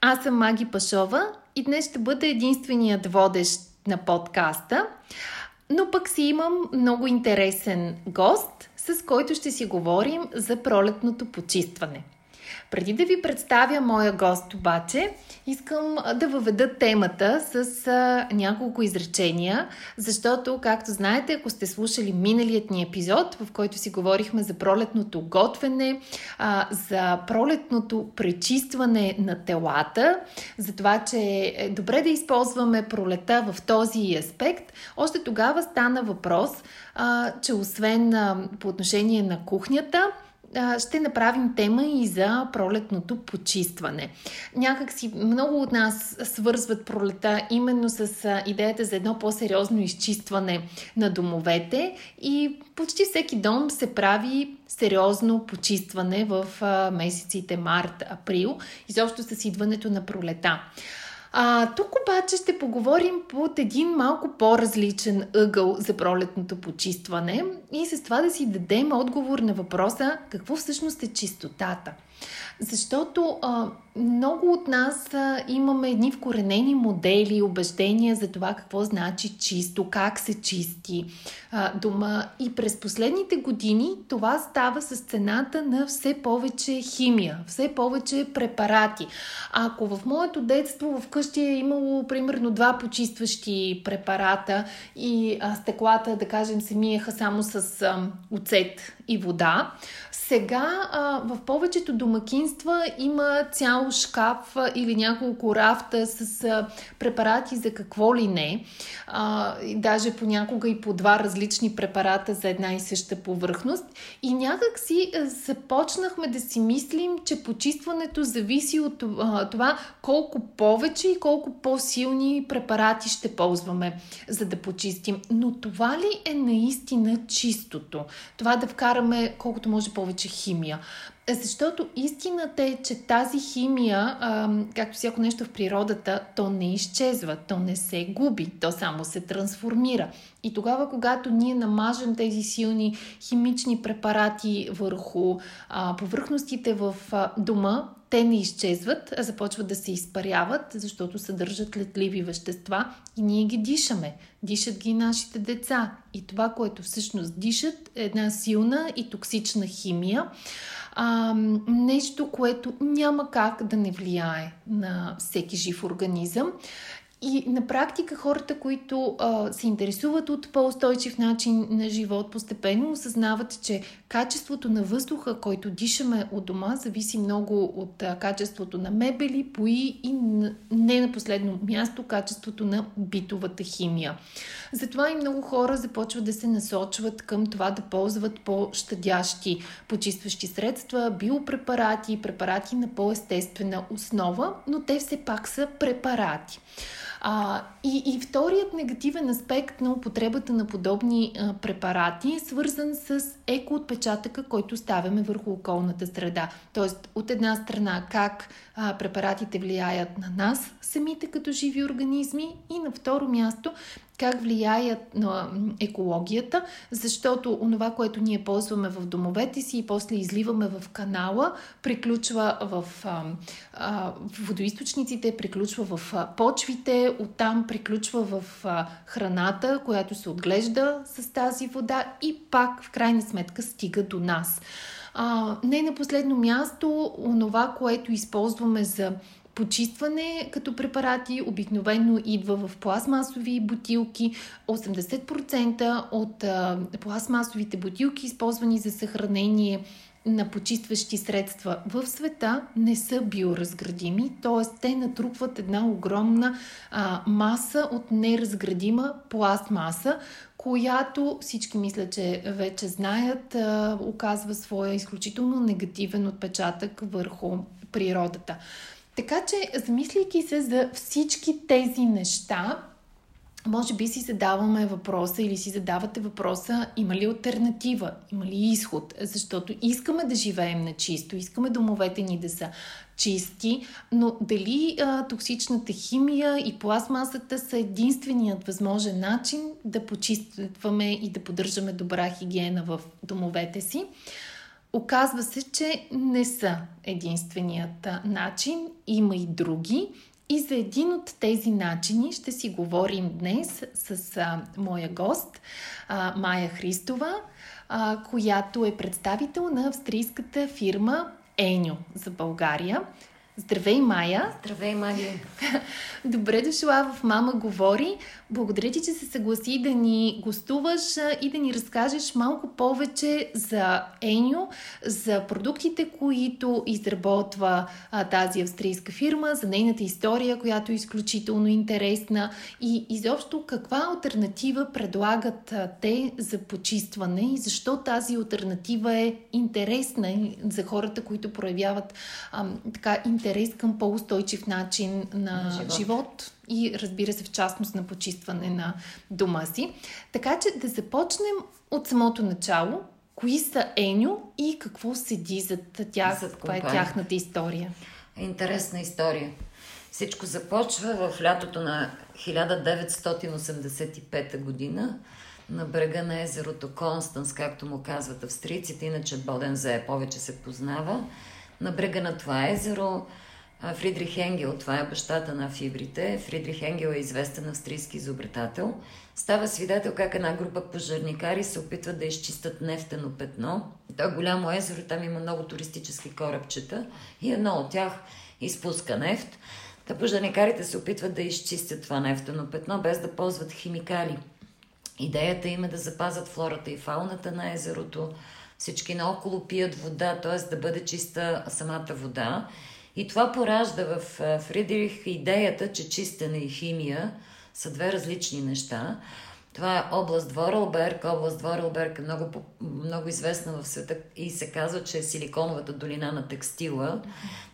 Аз съм Маги Пашова и днес ще бъда единственият водещ на подкаста, но пък си имам много интересен гост, с който ще си говорим за пролетното почистване – преди да ви представя моя гост обаче, искам да въведа темата с а, няколко изречения, защото, както знаете, ако сте слушали миналият ни епизод, в който си говорихме за пролетното готвене, а, за пролетното пречистване на телата, за това, че е добре да използваме пролета в този аспект, още тогава стана въпрос, а, че освен а, по отношение на кухнята, ще направим тема и за пролетното почистване. Някак си много от нас свързват пролета именно с идеята за едно по-сериозно изчистване на домовете и почти всеки дом се прави сериозно почистване в месеците март-април, изобщо с идването на пролета. А, тук обаче ще поговорим под един малко по-различен ъгъл за пролетното почистване и с това да си дадем отговор на въпроса какво всъщност е чистотата. Защото а, много от нас а, имаме едни вкоренени модели, убеждения за това какво значи чисто, как се чисти а, дома. И през последните години това става с цената на все повече химия, все повече препарати. Ако в моето детство вкъщи е имало примерно два почистващи препарата и а, стеклата, да кажем, се миеха само с а, оцет и вода, сега а, в повечето домакинства има цял шкаф или няколко рафта с препарати за какво ли не. А, даже понякога и по два различни препарата за една и съща повърхност. И някак си започнахме да си мислим, че почистването зависи от това колко повече и колко по-силни препарати ще ползваме, за да почистим. Но това ли е наистина чистото? Това да вкараме колкото може повече химия. Защото истината е, че тази химия, както всяко нещо в природата, то не изчезва, то не се губи, то само се трансформира. И тогава, когато ние намажем тези силни химични препарати върху повърхностите в дома, те не изчезват, а започват да се изпаряват, защото съдържат летливи вещества и ние ги дишаме. Дишат ги нашите деца. И това, което всъщност дишат, е една силна и токсична химия. А, нещо, което няма как да не влияе на всеки жив организъм. И на практика хората, които а, се интересуват от по-устойчив начин на живот, постепенно осъзнават, че качеството на въздуха, който дишаме от дома, зависи много от а, качеството на мебели, пои и не на последно място качеството на битовата химия. Затова и много хора започват да се насочват към това да ползват по-щадящи почистващи средства, биопрепарати, препарати на по-естествена основа, но те все пак са препарати. А, и, и вторият негативен аспект на употребата на подобни а, препарати е свързан с екоотпечатъка, който ставяме върху околната среда. Тоест, от една страна, как а, препаратите влияят на нас, самите като живи организми, и на второ място, как влияят на екологията, защото онова, което ние ползваме в домовете си и после изливаме в канала, приключва в а, а, водоисточниците, приключва в а, почвите, оттам приключва в а, храната, която се отглежда с тази вода и пак в крайна сметка стига до нас. А, не на последно място, онова, което използваме за почистване като препарати обикновено идва в пластмасови бутилки. 80% от пластмасовите бутилки, използвани за съхранение на почистващи средства в света не са биоразградими, т.е. те натрупват една огромна а, маса от неразградима пластмаса, която всички мисля, че вече знаят, а, оказва своя изключително негативен отпечатък върху природата. Така че, замисляйки се за всички тези неща, може би си задаваме въпроса или си задавате въпроса, има ли альтернатива, има ли изход, защото искаме да живеем на чисто, искаме домовете ни да са чисти, но дали а, токсичната химия и пластмасата са единственият възможен начин да почистваме и да поддържаме добра хигиена в домовете си? Оказва се, че не са единственият начин, има и други. И за един от тези начини ще си говорим днес с а, моя гост а, Майя Христова, а, която е представител на австрийската фирма Еню за България. Здравей, Майя! Здравей, Маги! Добре дошла в Мама говори. Благодаря ти, че се съгласи да ни гостуваш и да ни разкажеш малко повече за Еню, за продуктите, които изработва а, тази австрийска фирма, за нейната история, която е изключително интересна и изобщо каква альтернатива предлагат а, те за почистване и защо тази альтернатива е интересна за хората, които проявяват а, така интерес към по-устойчив начин на живот. живот и разбира се в частност на почистване на дома си. Така че да започнем от самото начало. Кои са Еню и какво седи зад тях? Каква е тяхната история? Интересна история. Всичко започва в лятото на 1985 година на брега на езерото Констанс, както му казват австрийците, иначе Бодензе повече се познава. На брега на това езеро Фридрих Енгел, това е бащата на фибрите. Фридрих Енгел е известен австрийски изобретател. Става свидетел как една група пожарникари се опитват да изчистят нефтено петно. То е голямо езеро, там има много туристически корабчета и едно от тях изпуска нефт. Та пожарникарите се опитват да изчистят това нефтено петно, без да ползват химикали. Идеята им е да запазят флората и фауната на езерото. Всички наоколо пият вода, т.е. да бъде чиста самата вода и това поражда в Фридрих идеята, че чистене и химия са две различни неща. Това е област Ворелберг. Област Ворелберг е много, много известна в света и се казва, че е силиконовата долина на текстила.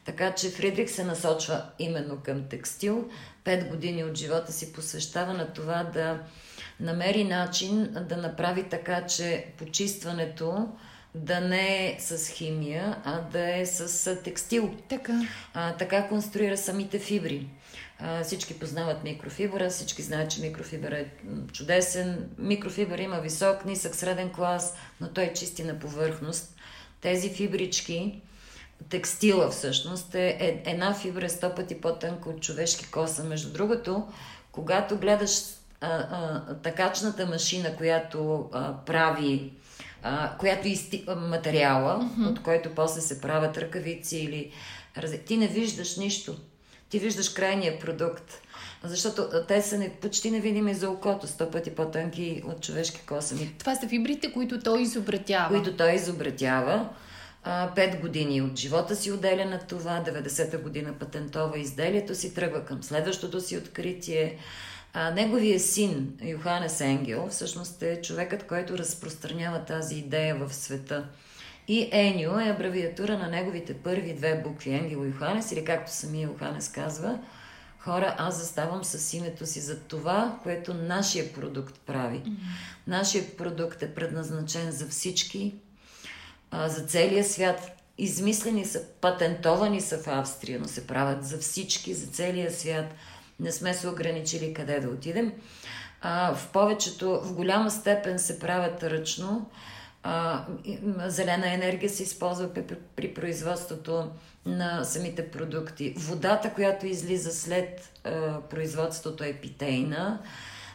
Така че Фридрих се насочва именно към текстил. Пет години от живота си посвещава на това да намери начин да направи така, че почистването да не е с химия, а да е с текстил. Така. А, така конструира самите фибри. А, всички познават микрофибра, всички знаят, че микрофибър е чудесен. Микрофибър има висок, нисък, среден клас, но той е чисти на повърхност. Тези фибрички, текстила всъщност е, е една фибра е сто пъти по-тънка от човешки коса. Между другото, когато гледаш а, а, такачната машина, която а, прави а, която изти... материала, mm-hmm. от който после се правят ръкавици или... Ти не виждаш нищо. Ти виждаш крайния продукт. Защото те са не, почти невидими за окото, сто пъти по-тънки от човешки косами. Това са фибрите, които той изобретява. Които той изобретява. Пет години от живота си отделя на това, 90-та година патентова изделието си, тръгва към следващото си откритие. А, неговия син, Йоханес Енгел, всъщност е човекът, който разпространява тази идея в света. И Еню е абревиатура на неговите първи две букви, Енгел и Йоханес, или както самия Йоханес казва, хора, аз заставам с името си за това, което нашия продукт прави. Mm-hmm. Нашия продукт е предназначен за всички, за целия свят. Измислени са, патентовани са в Австрия, но се правят за всички, за целия свят – не сме се ограничили къде да отидем. А, в повечето, в голяма степен се правят ръчно. А, зелена енергия се използва при, при производството на самите продукти. Водата, която излиза след а, производството е питейна.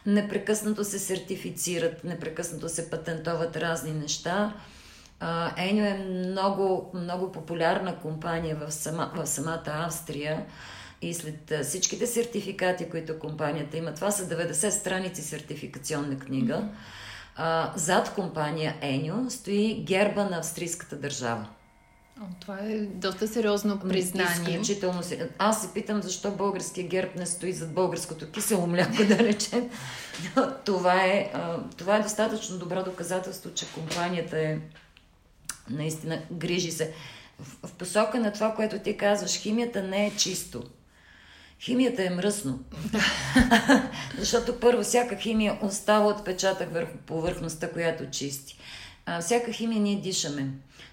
Непрекъснато се сертифицират, непрекъснато се патентоват разни неща. Еню е много, много популярна компания в, сама, в самата Австрия. И след всичките сертификати, които компанията има, това са 90 страници сертификационна книга, mm-hmm. а, зад компания Еню стои герба на австрийската държава. Това е доста сериозно признание. Изключително. Аз се питам защо българския герб не стои зад българското кисело мляко, да речем. това, е, това е достатъчно добро доказателство, че компанията е наистина грижи се. в, в посока на това, което ти казваш. Химията не е чисто. Химията е мръсно. Защото първо, всяка химия остава отпечатък върху повърхността, която чисти. А, всяка химия ние дишаме.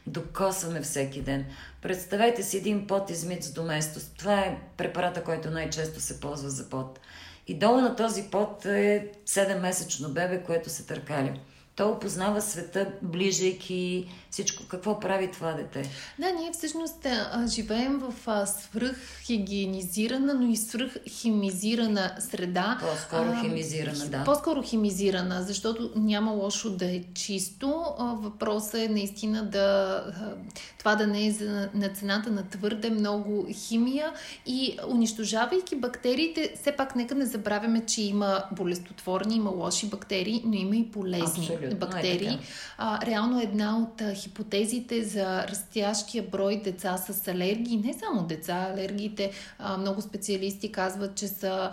Докосваме всеки ден. Представете си един пот измит с доместос. Това е препарата, който най-често се ползва за пот. И долу на този пот е 7-месечно бебе, което се търкаля. Той опознава света, ближайки всичко. Какво прави това дете? Да, ние всъщност а, живеем в а, свръххигиенизирана, но и свръххимизирана среда. По-скоро а, химизирана, да. По-скоро химизирана, защото няма лошо да е чисто. А, въпросът е наистина да а, това да не е за, на цената на твърде много химия и унищожавайки бактериите, все пак нека не забравяме, че има болестотворни, има лоши бактерии, но има и полезни. Абсолютно е бактерии. А, реално една от а, хипотезите за растящия брой деца с алергии, не само деца, алергиите, а, много специалисти казват, че са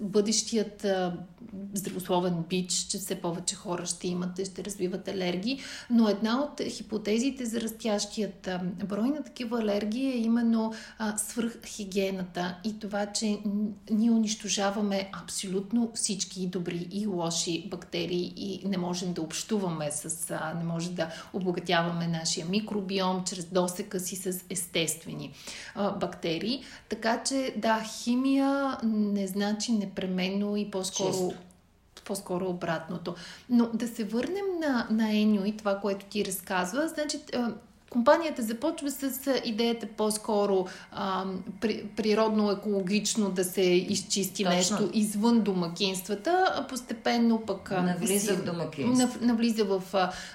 бъдещият а, здравословен бич, че все повече хора ще имат и ще развиват алергии, но една от хипотезите за растящият а, брой на такива алергии е именно а, свръххигиената. И това, че ние унищожаваме абсолютно всички добри и лоши бактерии и не можем да общуваме с, а, не може да обогатяваме нашия микробиом чрез досека си с естествени а, бактерии. Така че да, химия не значи непременно и по-скоро Чист по-скоро обратното. Но да се върнем на, на Еню и това, което ти разказва, значи Компанията започва с идеята по-скоро а, при, природно-екологично да се изчисти Точно. нещо извън домакинствата, а постепенно пък... Навлиза в домакинствата. Навлиза в,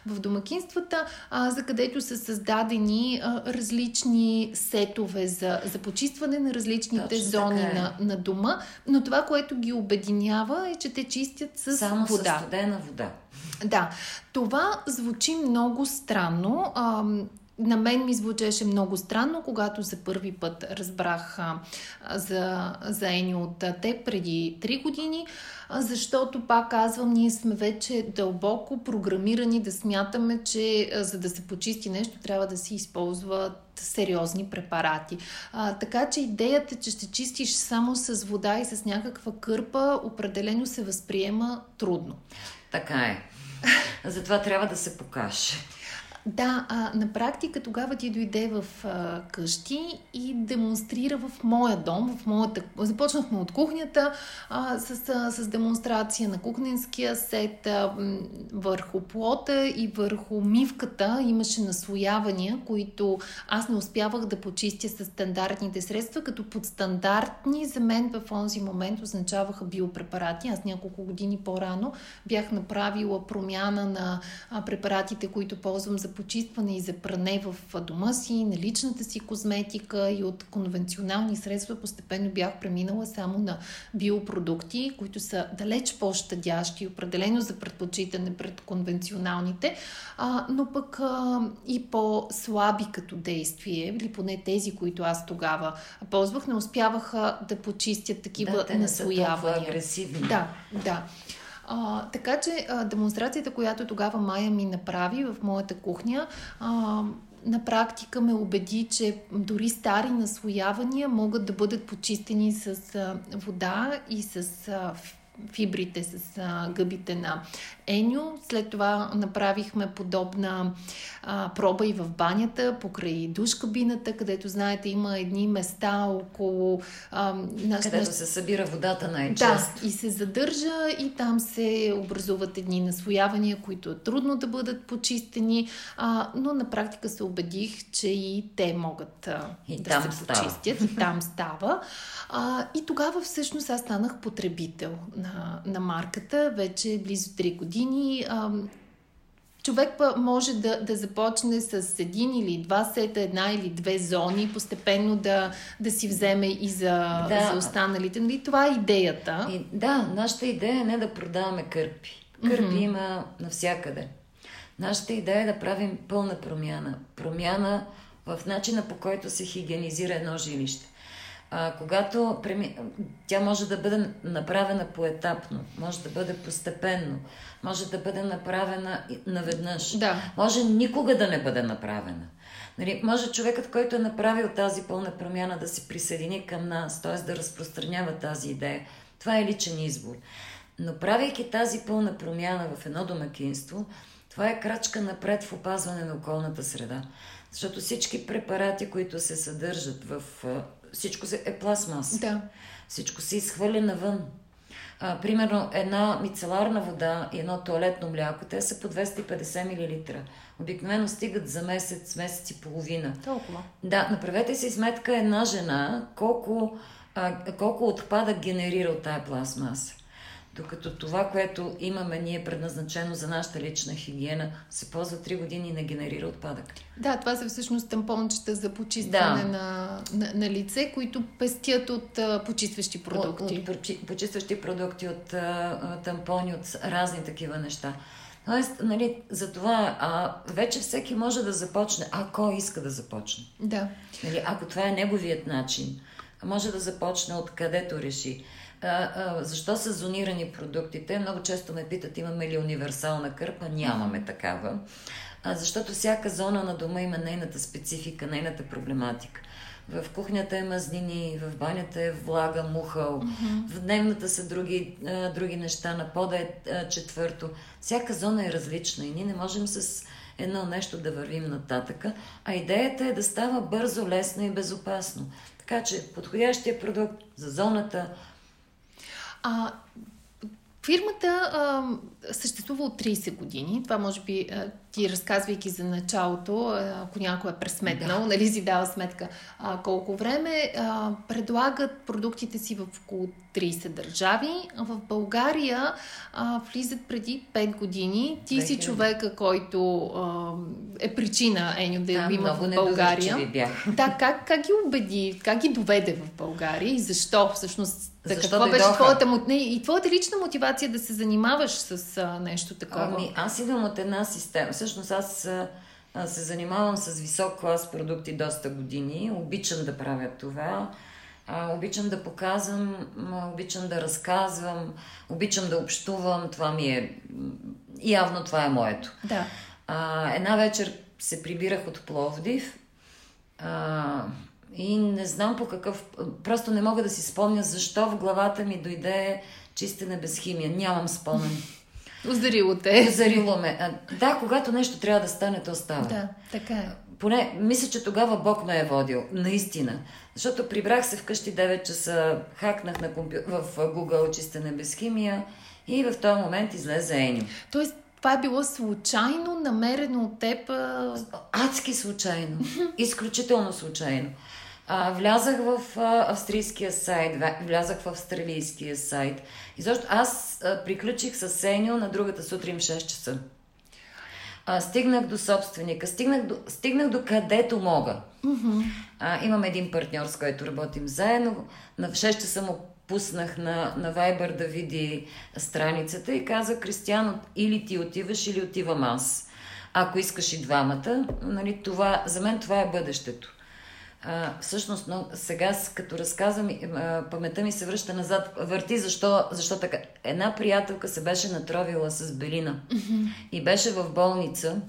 в домакинствата, а, за където са създадени а, различни сетове за, за почистване на различните Точно зони е. на, на дома, но това, което ги обединява е, че те чистят с Само вода. Само с студена вода. Да, това звучи много странно. А, на мен ми звучеше много странно, когато за първи път разбрах за, за Ени от теб преди 3 години, защото, пак казвам, ние сме вече дълбоко програмирани да смятаме, че за да се почисти нещо, трябва да се използват сериозни препарати. А, така че идеята, че ще чистиш само с вода и с някаква кърпа, определено се възприема трудно. Така е. Затова трябва да се покаже. Да, а, на практика тогава ти дойде в а, къщи и демонстрира в моя дом, в моята... Започнахме от кухнята а, с, а, с демонстрация на кухненския сет а, върху плота и върху мивката имаше наслоявания, които аз не успявах да почистя с стандартните средства, като под стандартни за мен в този момент означаваха биопрепарати. Аз няколко години по-рано бях направила промяна на препаратите, които ползвам за почистване и за пране в дома си, на личната си козметика и от конвенционални средства постепенно бях преминала само на биопродукти, които са далеч по-щадящи, определено за предпочитане пред конвенционалните, а, но пък а, и по-слаби като действие, или поне тези, които аз тогава ползвах, не успяваха да почистят такива да, наслоявания. агресивни. Да, да. А, така че а, демонстрацията, която тогава Майя ми направи в моята кухня, а, на практика ме убеди, че дори стари наслоявания могат да бъдат почистени с вода и с фибрите, с гъбите на Еню. След това направихме подобна а, проба и в банята, покрай душ кабината, където, знаете, има едни места около... А, наш, където наш... се събира водата най-често. Да, и се задържа и там се образуват едни наслоявания, които е трудно да бъдат почистени, а, но на практика се убедих, че и те могат а, и да се става. почистят. И там става. А, и тогава всъщност аз станах потребител на, на марката, вече близо 3 години. А, човек може да, да започне с един или два сета, една или две зони, постепенно да, да си вземе и за, да. за останалите. Нали? Това е идеята. И, да, нашата идея е не да продаваме кърпи. Кърпи mm-hmm. има навсякъде. Нашата идея е да правим пълна промяна. Промяна в начина по който се хигиенизира едно жилище. А, когато преми... тя може да бъде направена поетапно, може да бъде постепенно, може да бъде направена наведнъж, да. може никога да не бъде направена. Нали, може човекът, който е направил тази пълна промяна да се присъедини към нас, т.е. да разпространява тази идея. Това е личен избор. Но правейки тази пълна промяна в едно домакинство, това е крачка напред в опазване на околната среда. Защото всички препарати, които се съдържат в... Всичко е пластмаса. Да. Всичко се изхвърля навън. А, примерно една мицеларна вода и едно туалетно мляко, те са по 250 мл. Обикновено стигат за месец, месец и половина. Толкова. Да, направете си сметка една жена колко, а, колко отпадък генерира от тая пластмаса. Докато това, което имаме ние предназначено за нашата лична хигиена, се ползва 3 години и не генерира отпадък. Да, това са всъщност тампончета за почистване да. на, на, на лице, които пестят от а, почистващи продукти. От, от почистващи продукти, от а, тампони, от разни такива неща. Тоест, нали, за това а, вече всеки може да започне, ако иска да започне. Да. Нали, ако това е неговият начин, може да започне от където реши а, а, защо са зонирани продуктите. Много често ме питат, имаме ли универсална кърпа? Нямаме такава. А, защото всяка зона на дома има нейната специфика, нейната проблематика. В кухнята е мазнини, в банята е влага, мухъл, mm-hmm. в дневната са други, а, други неща, на пода е а, четвърто. Всяка зона е различна и ние не можем с едно нещо да вървим нататъка, а идеята е да става бързо, лесно и безопасно. Така че подходящия продукт за зоната, а, фирмата а, съществува от 30 години. Това може би а, ти разказвайки за началото, ако някой е пресметнал, да. нали си дава сметка а, колко време, а, предлагат продуктите си в около 30 държави. В България а, влизат преди 5 години. Ти 2000. си човека, който а, е причина Еню да, да има в България. Да, как, как ги убеди, как ги доведе в България и защо всъщност защо какво беше твоята, не, и твоята лична мотивация да се занимаваш с а, нещо такова? Ами, аз идвам от една система. Всъщност аз се занимавам с висок клас продукти доста години. Обичам да правя това. Обичам да показвам, обичам да разказвам, обичам да общувам. Това ми е... Явно това е моето. Да. Една вечер се прибирах от Пловдив. И не знам по какъв... Просто не мога да си спомня защо в главата ми дойде чистене без химия. Нямам спомен. Озарило те. Озарило ме. Да, когато нещо трябва да стане, то става. Да, така е. Поне, мисля, че тогава Бог ме е водил. Наистина. Защото прибрах се вкъщи 9 часа, хакнах на компю... в Google чистене без химия и в този момент излезе Еню. Тоест, това е било случайно намерено от теб? Адски случайно. Изключително случайно. А, влязах в а, австрийския сайт, влязах в австралийския сайт. И защо аз а, приключих с Сеньо на другата сутрин 6 часа. А, стигнах до собственика, стигнах до, стигнах до където мога. Mm-hmm. А, имам един партньор, с който работим заедно. На 6 часа му пуснах на, на Viber да види страницата и каза, Кристиан, или ти отиваш, или отивам аз. Ако искаш и двамата, нали, това, за мен това е бъдещето. А, всъщност, но сега, като разказвам, паметта ми се връща назад. Върти, защо, защо така? Една приятелка се беше натровила с белина mm-hmm. и беше в болница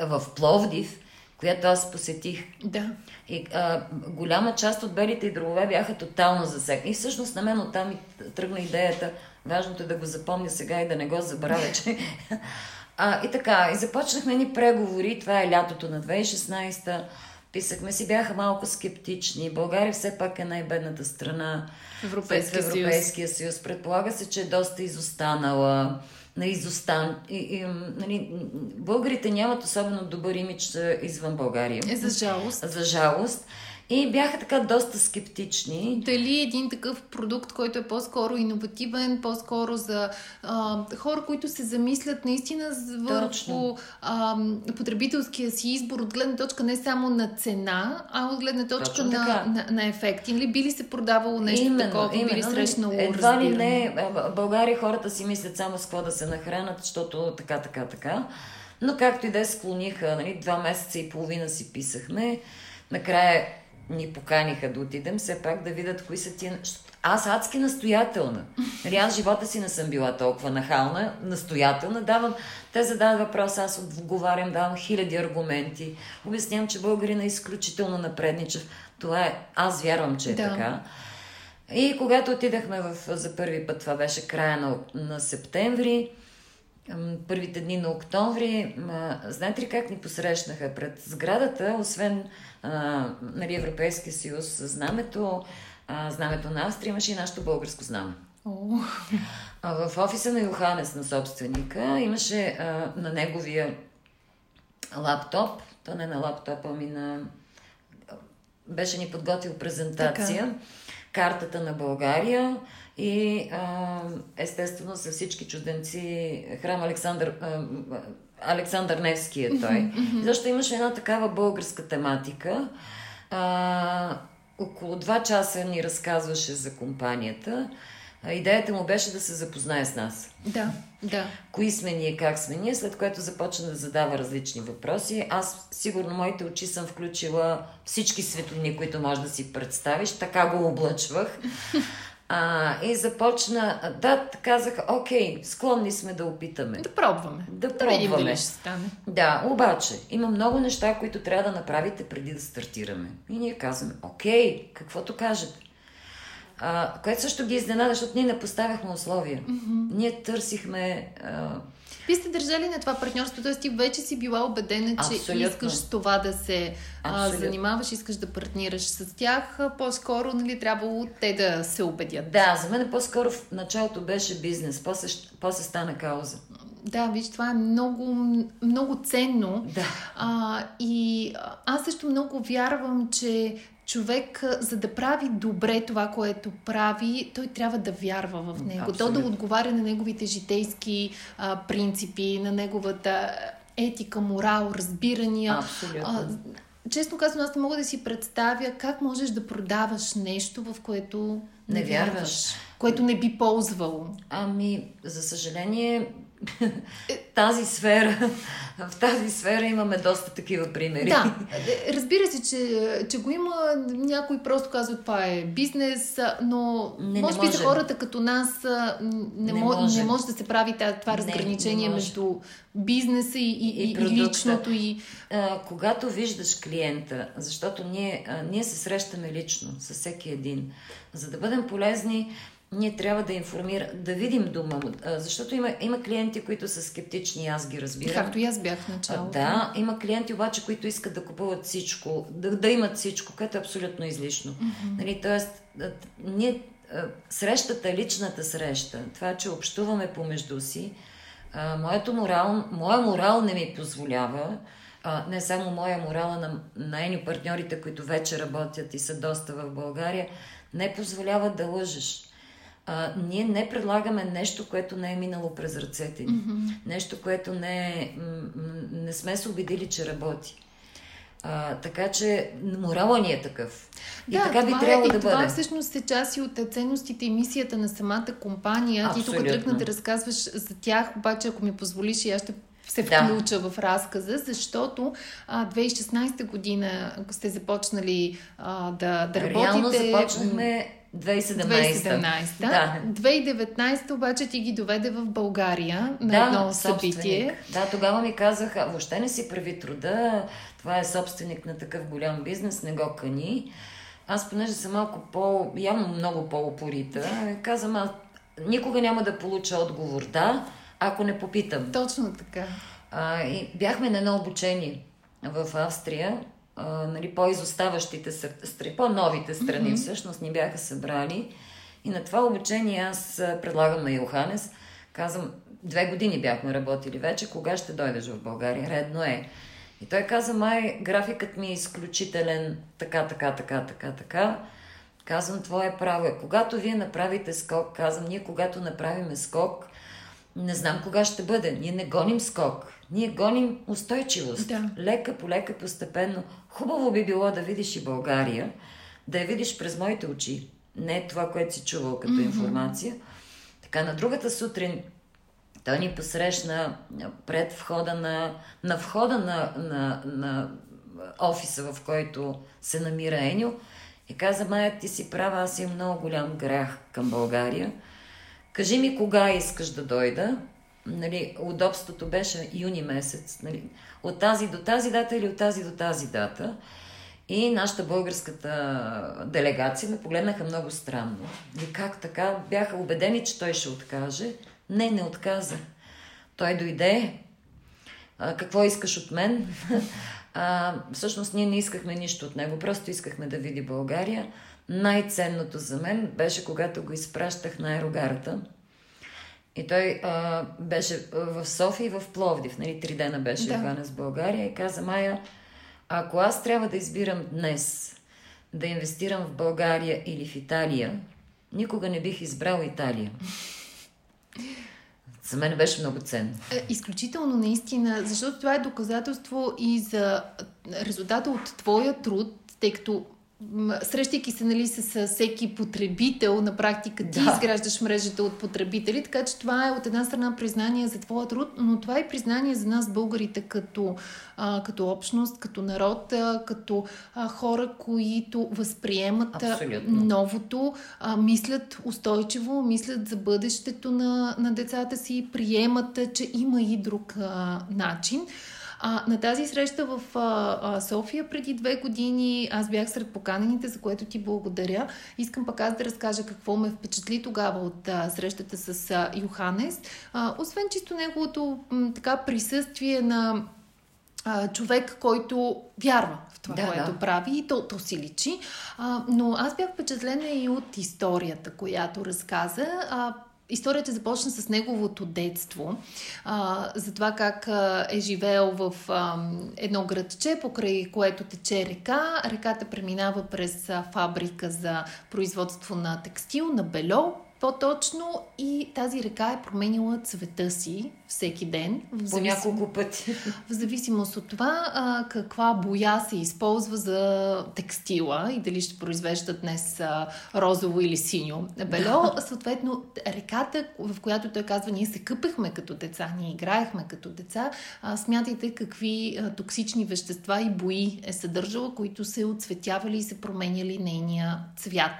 в Пловдив, която аз посетих. Да. И а, голяма част от белите и дробове бяха тотално засегнати. И всъщност на мен оттам и тръгна идеята. Важното е да го запомня сега и да не го забравя, че... А, и така, и започнахме ни преговори. Това е лятото на 2016 Писахме си, бяха малко скептични. България все пак е най-бедната страна Европейския, в Европейския съюз. съюз. Предполага се, че е доста изостанала. На изостан... И, и, нали, българите нямат особено добър имидж извън България. Е, за жалост. За жалост. И бяха така доста скептични. Дали един такъв продукт, който е по-скоро иновативен, по-скоро за а, хора, които се замислят наистина върху а, потребителския си избор от гледна точка не само на цена, а от гледна точка на, на, на ефекти. Нали би ли се продавало нещо именно, такова, именно, би ли срещнало Едва ли не, в България хората си мислят само с какво да се нахранат, защото така, така, така. Но както и да склониха, нали, два месеца и половина си писахме. Накрая ни поканиха да отидем, все пак да видят кои са тия... аз адски настоятелна. Нали, аз живота си не съм била толкова нахална, настоятелна. Давам, те задават въпрос, аз отговарям, давам хиляди аргументи. Обяснявам, че българина е изключително напредничав. Това е, аз вярвам, че е да. така. И когато отидахме в, за първи път, това беше края на, на септември, първите дни на октомври, знаете ли как ни посрещнаха пред сградата, освен а, нали, Европейския съюз, знамето, а, знамето на Австрия, имаше и нашето българско знаме. Oh. А, в офиса на Йоханес, на собственика, имаше а, на неговия лаптоп, то не на лаптопа, ами на... Беше ни подготвил презентация, така. картата на България и а, естествено за всички чуденци храм Александър, а, Александър Невски е той. Защо имаше една такава българска тематика. А, около два часа ни разказваше за компанията. Идеята му беше да се запознае с нас. Да, да. Кои сме ние, как сме ние, след което започна да задава различни въпроси. Аз сигурно моите очи съм включила всички светлини, които може да си представиш. Така го облъчвах. А, и започна, да, казаха, окей, склонни сме да опитаме. Да пробваме. Да, да пробваме. видим дали ще стане. Да, обаче, има много неща, които трябва да направите преди да стартираме. И ние казваме, окей, каквото кажете. А, което също ги изненада, защото ние не поставяхме условия. Mm-hmm. Ние търсихме... А, вие сте държали на това партньорство, т.е. ти вече си била убедена, че Абсолютно. искаш с това да се а, занимаваш, искаш да партнираш с тях. По-скоро, нали, трябвало те да се убедят. Да, за мен по-скоро в началото беше бизнес, после, после стана кауза. Да, виж, това е много, много ценно. Да. А, и аз също много вярвам, че човек, за да прави добре това, което прави, той трябва да вярва в него. Абсолютно. То да отговаря на неговите житейски а, принципи, на неговата етика, морал, разбирания. Абсолютно. А, честно казвам, аз не мога да си представя как можеш да продаваш нещо, в което не, не вярваш. вярваш което не би ползвало? Ами, за съжаление, тази сфера, в тази сфера имаме доста такива примери. Да, разбира се, че, че го има, някой просто казва, това е бизнес, но не, може не би за хората като нас не, не, може. не може да се прави това разграничение не, не между бизнеса и, и, и, и личното. И... А, когато виждаш клиента, защото ние, а, ние се срещаме лично с всеки един, за да бъдем полезни, ние трябва да информира, да видим дума, защото има, има клиенти, които са скептични, аз ги разбирам. Както и аз бях в началото. Да, има клиенти обаче, които искат да купуват всичко, да, да имат всичко, което е абсолютно излишно. Mm-hmm. Нали, тоест, ние, срещата, личната среща, това, че общуваме помежду си, моето морал, моя морал не ми позволява, а, не само моя морала на, на ени партньорите, които вече работят и са доста в България, не позволява да лъжеш а, ние не предлагаме нещо, което не е минало през ръцете ни. Mm-hmm. Нещо, което не, е, не сме се убедили, че работи. А, така че морала ни е такъв. И да, така би трябвало е, да и бъде. Това всъщност е част и от ценностите и мисията на самата компания. Абсолютно. Ти тук тръгна да разказваш за тях, обаче ако ми позволиш и аз ще се включа да. в разказа, защото а, 2016 година сте започнали а, да, да работите... Реално започнахме 2017. 2017. Да. 2019 обаче ти ги доведе в България на да, едно събитие. Да, тогава ми казаха, въобще не си прави труда, това е собственик на такъв голям бизнес, не го кани. Аз, понеже съм малко по, явно много по-упорита, казвам, аз никога няма да получа отговор да, ако не попитам. Точно така. А, и бяхме на едно обучение в Австрия а, нали, по-изоставащите страни, по-новите страни mm-hmm. всъщност ни бяха събрали. И на това обучение аз предлагам на Йоханес, казвам, две години бяхме работили вече, кога ще дойдеш в България? Редно е. И той каза, май, графикът ми е изключителен, така, така, така, така, така. Казвам, твое право е. Когато вие направите скок, казвам, ние когато направиме скок, не знам кога ще бъде. Ние не гоним скок. Ние гоним устойчивост. Да. Лека по лека, постепенно. Хубаво би било да видиш и България, да я видиш през моите очи. Не това, което си чувал като mm-hmm. информация. Така, на другата сутрин той ни посрещна пред входа на, на входа на, на, на офиса, в който се намира Еню И каза, Майя, ти си права, аз имам много голям грях към България. Кажи ми кога искаш да дойда. Нали, удобството беше юни месец. Нали, от тази до тази дата или от тази до тази дата. И нашата българската делегация ме погледнаха много странно. И как така? Бяха убедени, че той ще откаже. Не, не отказа. Той дойде. А, какво искаш от мен? А, всъщност ние не искахме нищо от него, просто искахме да види България. Най-ценното за мен беше когато го изпращах на аерогарата. И той а, беше в София и в Пловдив. Нали, три дена беше да. Ивана с България и каза, Майя, ако аз трябва да избирам днес да инвестирам в България или в Италия, никога не бих избрал Италия. За мен беше много ценно. Е, изключително наистина, защото това е доказателство и за резултата от твоя труд, тъй като срещайки се нали, с всеки потребител, на практика ти да. изграждаш мрежата от потребители, така че това е от една страна признание за твоя труд, но това е признание за нас българите като, а, като общност, като народ, а, като а, хора, които възприемат Абсолютно. новото, а, мислят устойчиво, мислят за бъдещето на, на децата си, приемат, че има и друг а, начин. А, на тази среща в а, а, София преди две години аз бях сред поканените, за което ти благодаря. Искам пък аз да разкажа какво ме впечатли тогава от а, срещата с а, Йоханес. А, освен чисто неговото м, така присъствие на а, човек, който вярва в това, да, което да. прави и то, то си личи. А, но аз бях впечатлена и от историята, която разказа. А, Историята започна с неговото детство, а, за това как а, е живеел в а, едно градче, покрай което тече река. Реката преминава през а, фабрика за производство на текстил, на бельо, по-точно и тази река е променила цвета си всеки ден. В зависим... По няколко пъти. В зависимост от това а, каква боя се използва за текстила и дали ще произвеждат днес а, розово или синьо бело. Да. Съответно, реката, в която той казва, ние се къпехме като деца, ние играехме като деца, а, смятайте какви а, токсични вещества и бои е съдържала, които се отцветявали и се променяли нейния цвят.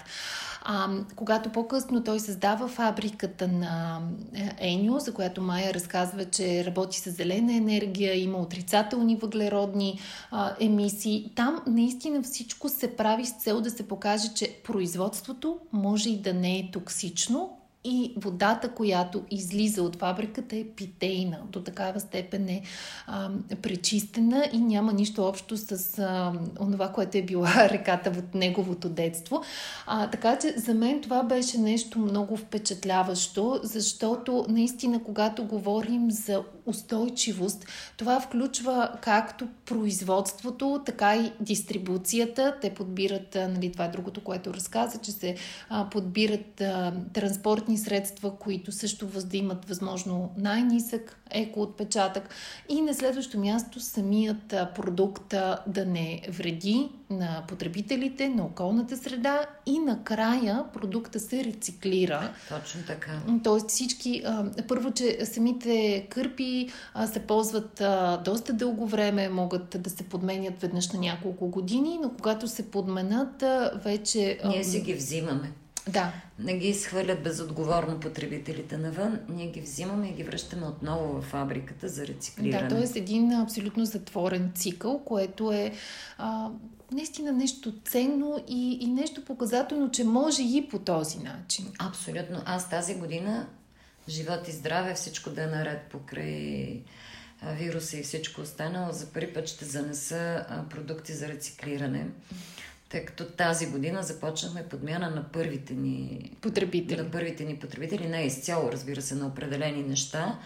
А, когато по-късно той създава фабриката на е, Еню, за която Майя разказва, че работи с зелена енергия, има отрицателни въглеродни а, емисии, там наистина всичко се прави с цел да се покаже, че производството може и да не е токсично, и водата, която излиза от фабриката е питейна. До такава степен е а, пречистена и няма нищо общо с а, онова, което е била реката в неговото детство. А, така че за мен това беше нещо много впечатляващо, защото наистина, когато говорим за устойчивост, това включва както производството, така и дистрибуцията. Те подбират, нали, това е другото, което разказа, че се а, подбират а, транспортни средства, които също въздимат възможно най-нисък екоотпечатък. И на следващо място самият продукт да не вреди на потребителите, на околната среда и накрая продукта се рециклира. Точно така. Тоест всички, първо, че самите кърпи се ползват доста дълго време, могат да се подменят веднъж на няколко години, но когато се подменят, вече... Ние си ги взимаме. Да. Не ги изхвърлят безотговорно потребителите навън, ние ги взимаме и ги връщаме отново в фабриката за рециклиране. Да, т.е. един абсолютно затворен цикъл, което е а, наистина нещо ценно и, и нещо показателно, че може и по този начин. Абсолютно. Аз тази година, живот и здраве, всичко да е наред покрай вируса и всичко останало, за първи път ще занеса продукти за рециклиране тъй като тази година започнахме подмяна на първите ни потребители. На първите ни потребители, не изцяло, разбира се, на определени неща.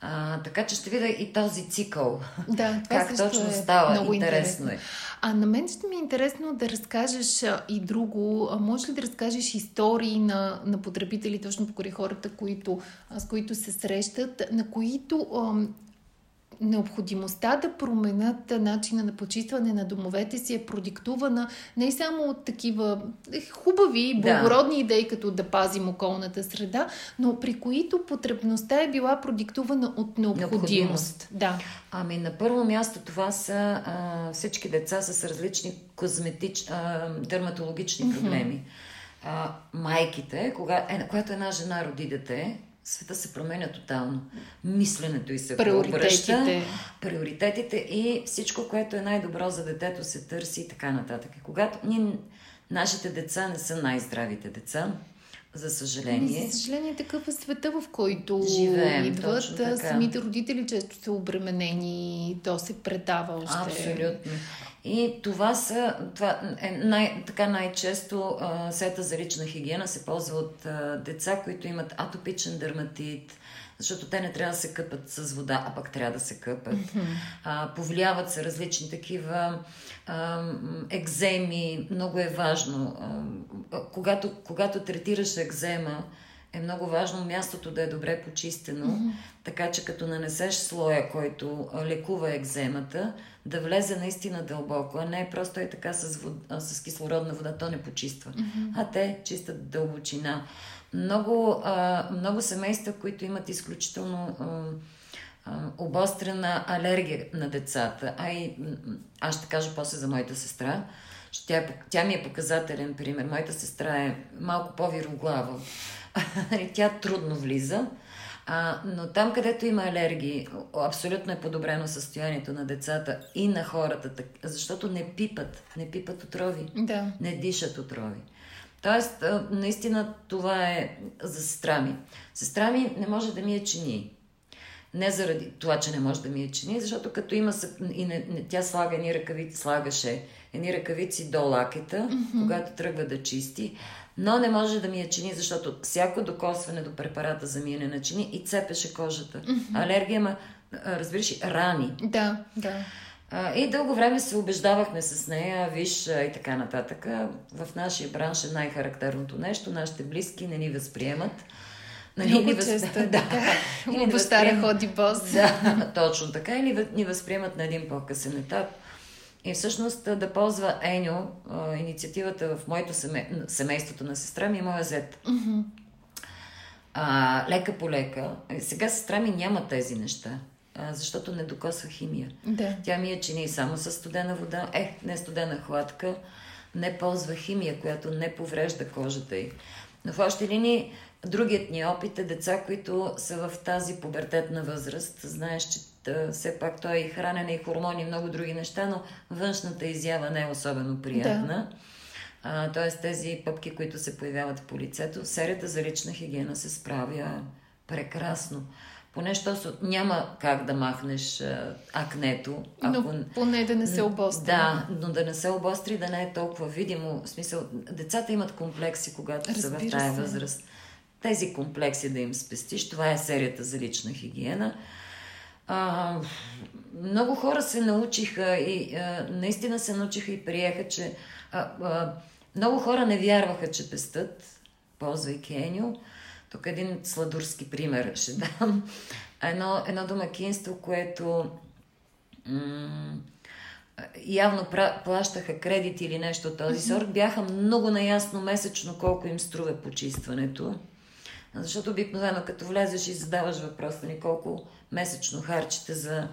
А, така че ще видя и този цикъл. Да, това как точно е става. Много интересно, интересно е. А на мен ще ми е интересно да разкажеш и друго. Може ли да разкажеш истории на, на потребители, точно покрай хората, които, с които се срещат, на които необходимостта да променят начина на почистване на домовете си е продиктувана не само от такива хубави, благородни да. идеи, като да пазим околната среда, но при които потребността е била продиктувана от необходимост. необходимост. Да. Ами на първо място това са а, всички деца с различни козметич, а, дерматологични проблеми. Mm-hmm. А, майките, кога, е, когато една жена роди дете, света се променя тотално. Мисленето и се приоритетите. приоритетите и всичко, което е най-добро за детето се търси и така нататък. Когато ние, нашите деца не са най-здравите деца, за съжаление. За съжаление, такъв е света, в който Живеем, идват. Самите родители често са обременени, то се предава още. Абсолютно. И това са, това е най, така най-често а, сета за лична хигиена се ползва от а, деца, които имат атопичен дерматит, защото те не трябва да се къпат с вода, а пък трябва да се къпат. Mm-hmm. А, повлияват се различни такива а, екземи. Много е важно. А, когато, когато третираш екзема, е много важно мястото да е добре почистено, mm-hmm. така че като нанесеш слоя, който лекува екземата, да влезе наистина дълбоко, а не просто е така с, вод, с кислородна вода, то не почиства, mm-hmm. а те чистят дълбочина. Много, а, много семейства, които имат изключително а, а, обострена алергия на децата, а и аз ще кажа после за моята сестра, тя, тя ми е показателен пример. Моята сестра е малко по-вироглава. тя трудно влиза, а, но там, където има алергии, абсолютно е подобрено състоянието на децата и на хората, защото не пипат, не пипат отрови, да. не дишат отрови. Тоест, наистина това е за сестра ми. Сестра ми не може да ми е чини. Не заради това, че не може да ми е чини, защото като има и не, не, тя слага едни ръкавици, слагаше едни ръкавици до лакета, mm-hmm. когато тръгва да чисти, но не може да ми я чини, защото всяко докосване до препарата за миене на чини и цепеше кожата. Mm-hmm. Алергия, ма, разбираш, рани. Да, да. И дълго време се убеждавахме с нея, виж и така нататък. В нашия бранш е най-характерното нещо. Нашите близки не ни възприемат. Нали, Много ни възп... често е да. така. Бащаря ходи бос. Да, точно така. Или ни възприемат на един по-късен етап. И всъщност да ползва Еньо, инициативата в моето семе... семейството на сестра ми и моя зет. Mm-hmm. А, лека по лека. Сега сестра ми няма тези неща защото не докосва химия. Да. Тя ми е чини само с студена вода, е, не студена хладка, не ползва химия, която не поврежда кожата й. Но в още линии, другият ни опит е деца, които са в тази пубертетна възраст. Знаеш, че да, все пак той е и хранене, и хормони, и много други неща, но външната изява не е особено приятна. Да. А, тоест тези пъпки, които се появяват по лицето, серията за лична хигиена се справя прекрасно. Поне, що няма как да махнеш акнето. Ако... Но поне да не се обостри. Да, но да не се обостри, да не е толкова видимо. В смисъл, децата имат комплекси, когато Разбира са в се. възраст. Тези комплекси да им спестиш, това е серията за лична хигиена. А, много хора се научиха и а, наистина се научиха и приеха, че а, а, много хора не вярваха, че пестат, ползвайки Еню. Тук един сладурски пример ще дам. Едно, едно домакинство, което м- явно плащаха кредити или нещо от този сорт, бяха много наясно месечно колко им струва почистването. Защото обикновено като влезеш и задаваш въпроса ни колко месечно харчите за,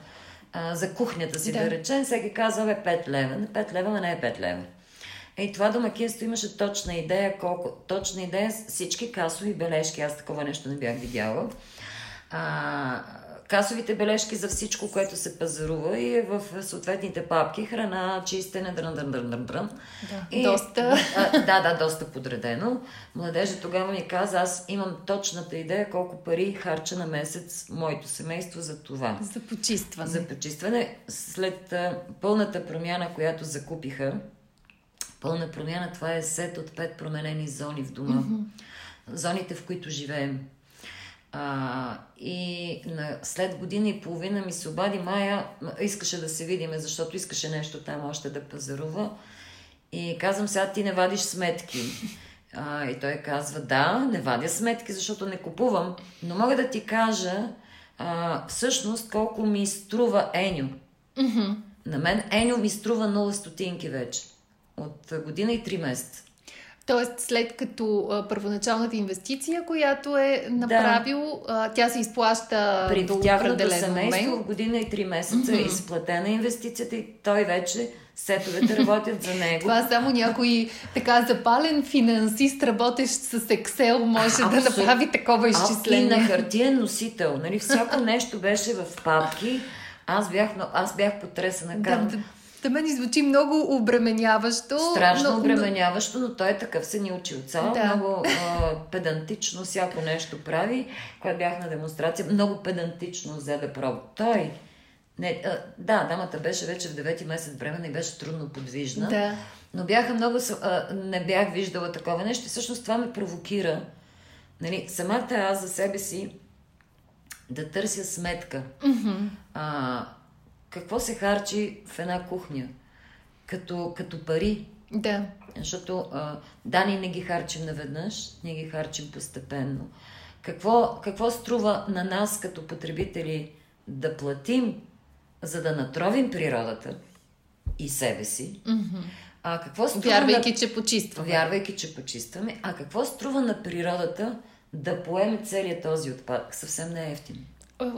а, за кухнята си, да, да речем, всеки казва, бе, 5 лева. Не 5 лева, не е 5 лева. Ей, това домакинство имаше точна идея, колко, точна идея с всички касови бележки. Аз такова нещо не бях видяла. А, касовите бележки за всичко, което се пазарува и е в съответните папки. Храна, чистене, дрън, дрън, дрън, дрън, дрън. Да, и, доста. А, да, да, доста подредено. Младежа тогава ми каза, аз имам точната идея колко пари харча на месец моето семейство за това. За почистване. За почистване. След а, пълната промяна, която закупиха, Пълна промяна, това е сет от пет променени зони в дома. Mm-hmm. Зоните, в които живеем. А, и на, след година и половина ми се обади Майя, искаше да се видиме, защото искаше нещо там още да пазарува. И казвам сега, ти не вадиш сметки. А, и той казва, да, не вадя сметки, защото не купувам, но мога да ти кажа а, всъщност колко ми струва Еню. Mm-hmm. На мен Еню ми струва 0 стотинки вече. От година и 3 месеца. Тоест, след като а, първоначалната инвестиция, която е направил, да. а, тя се изплаща При до тяхното семейство в година и 3 месеца mm-hmm. е изплатена инвестицията и той вече сетовете работят за него. Това само някой така запален финансист, работещ с Excel, може а, да направи такова изчисление. А, и на хартиен носител. Нали? Всяко нещо беше в папки. Аз бях, аз бях потресена. Да, да, да мен звучи много обременяващо. Страшно но, обременяващо, но той е такъв се ни учи от цяло. Да. Много а, педантично всяко нещо прави. Когато бях на демонстрация, много педантично взе да пробва. Той не, а, да, дамата беше вече в 9 месец време и беше трудно подвижна. Да. Но бяха много... А, не бях виждала такова нещо. Всъщност това ме провокира. Нали, самата аз за себе си да търся сметка. Mm-hmm. А, какво се харчи в една кухня? Като, като пари. Да. Защото а, да, ние не ги харчим наведнъж, ние ги харчим постепенно. Какво, какво струва на нас като потребители да платим за да натровим природата и себе си. Mm-hmm. А какво струва Вярвайки, на... че почистваме. Вярвайки, че почистваме. А какво струва на природата да поеме целият този отпадък? Съвсем не е ефтино.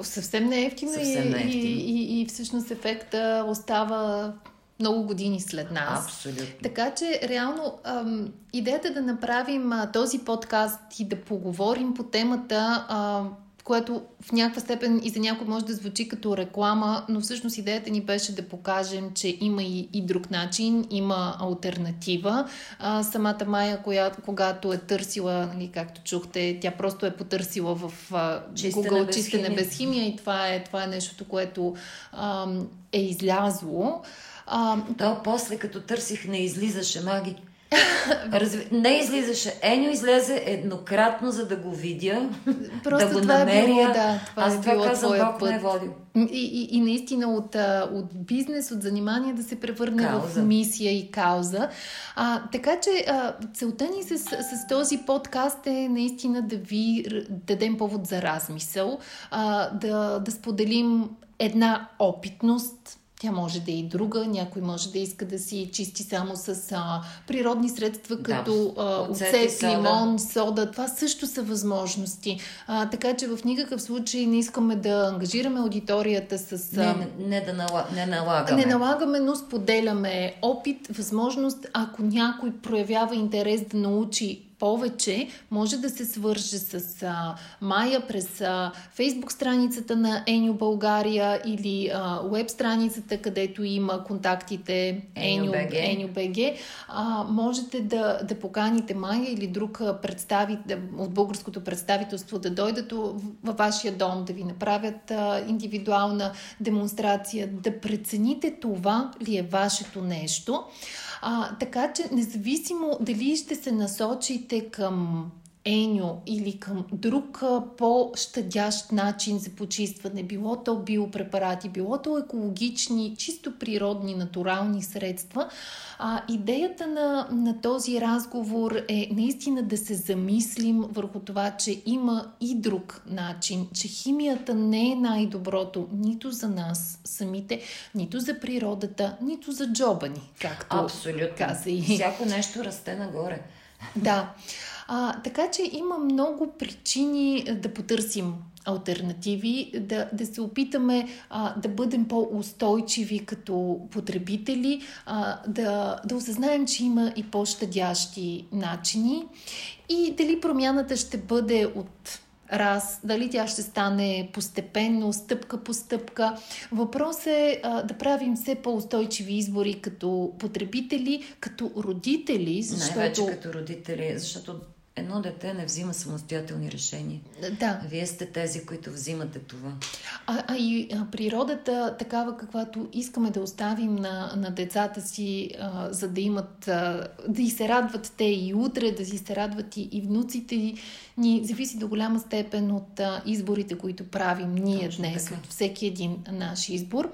Съвсем не е ефтино, Съвсем не е ефтино. И, и, и всъщност ефекта остава много години след нас. Абсолютно. Така че, реално, ам, идеята да направим а, този подкаст и да поговорим по темата а, което в някаква степен и за някой може да звучи като реклама, но всъщност идеята ни беше да покажем, че има и, и друг начин, има альтернатива. А, самата Майя, която, когато е търсила, нали, както чухте, тя просто е потърсила в а, Google без чистене химия. без химия и това е, това е нещото, което а, е излязло. А, То после, като търсих, не излизаше маги. Разви... Не излизаше. Еню излезе еднократно, за да го видя, Просто да го това намеря. Е било, да, това Аз е това било казвам, Бог път. ме водил. И, и, и наистина от, от бизнес, от занимание да се превърне кауза. в мисия и кауза. А, така че а, целта ни с, с този подкаст е наистина да ви дадем повод за размисъл, а, да, да споделим една опитност, тя може да е и друга, някой може да иска да си чисти само с а, природни средства, като да, а, оцет, сода. лимон, сода. Това също са възможности. А, така че в никакъв случай не искаме да ангажираме аудиторията с... А, не, не, да нала, не налагаме. Не налагаме, но споделяме опит, възможност, ако някой проявява интерес да научи повече, може да се свърже с а, Майя през а, фейсбук страницата на Еню България или а, веб страницата, където има контактите Еню, БГ. Можете да, да поканите Майя или друг представит, от българското представителство да дойдат във вашия дом, да ви направят а, индивидуална демонстрация, да прецените това ли е вашето нещо. А, така че, независимо дали ще се насочите към еньо или към друг по-щадящ начин за почистване, било то биопрепарати, било то екологични, чисто природни, натурални средства, а, идеята на, на този разговор е наистина да се замислим върху това, че има и друг начин, че химията не е най-доброто нито за нас самите, нито за природата, нито за джоба ни, както Абсолютно. каза и... Всяко нещо расте нагоре. Да. А, така че има много причини да потърсим альтернативи, да, да се опитаме а, да бъдем по-устойчиви като потребители, а, да, да осъзнаем, че има и по-щадящи начини и дали промяната ще бъде от раз, дали тя ще стане постепенно, стъпка по стъпка. Въпрос е а, да правим все по-устойчиви избори като потребители, като родители. Защото... Най-вече като родители, защото едно дете не взима самостоятелни решения. Да. Вие сте тези, които взимате това. А, а и природата, такава каквато искаме да оставим на, на децата си, а, за да имат, а, да и се радват те и утре, да си се радват и, и внуците ни, зависи до голяма степен от а, изборите, които правим ние Точно днес, така. от всеки един наш избор.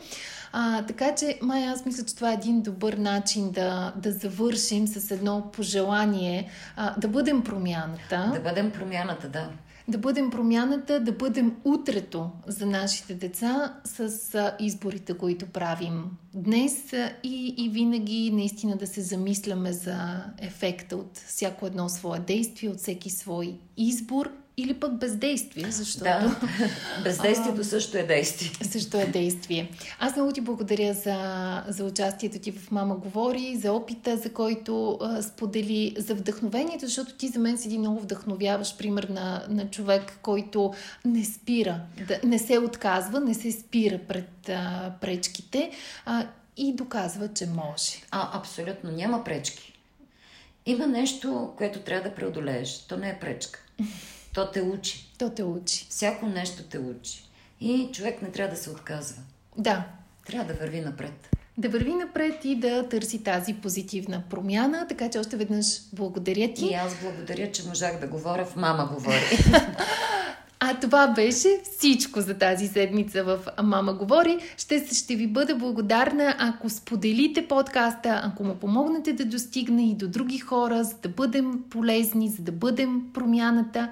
А, така че, Майя, аз мисля, че това е един добър начин да, да завършим с едно пожелание а, да бъдем промяна промяната. Да бъдем промяната, да. Да бъдем промяната, да бъдем утрето за нашите деца с изборите, които правим днес и, и винаги наистина да се замисляме за ефекта от всяко едно свое действие, от всеки свой избор или пък бездействие, защото... Да, бездействието също е действие. Също е действие. Аз много ти благодаря за, за участието ти в Мама Говори, за опита, за който а, сподели, за вдъхновението, защото ти за мен си един много вдъхновяваш пример на, на човек, който не спира, да, не се отказва, не се спира пред а, пречките а, и доказва, че може. А, абсолютно. Няма пречки. Има нещо, което трябва да преодолееш. То не е пречка. То те учи. То те учи. Всяко нещо те учи. И човек не трябва да се отказва. Да. Трябва да върви напред. Да върви напред и да търси тази позитивна промяна. Така че още веднъж благодаря ти. И аз благодаря, че можах да говоря в Мама говори. А това беше всичко за тази седмица в Мама Говори. Ще, ще ви бъда благодарна, ако споделите подкаста, ако му помогнете да достигне и до други хора, за да бъдем полезни, за да бъдем промяната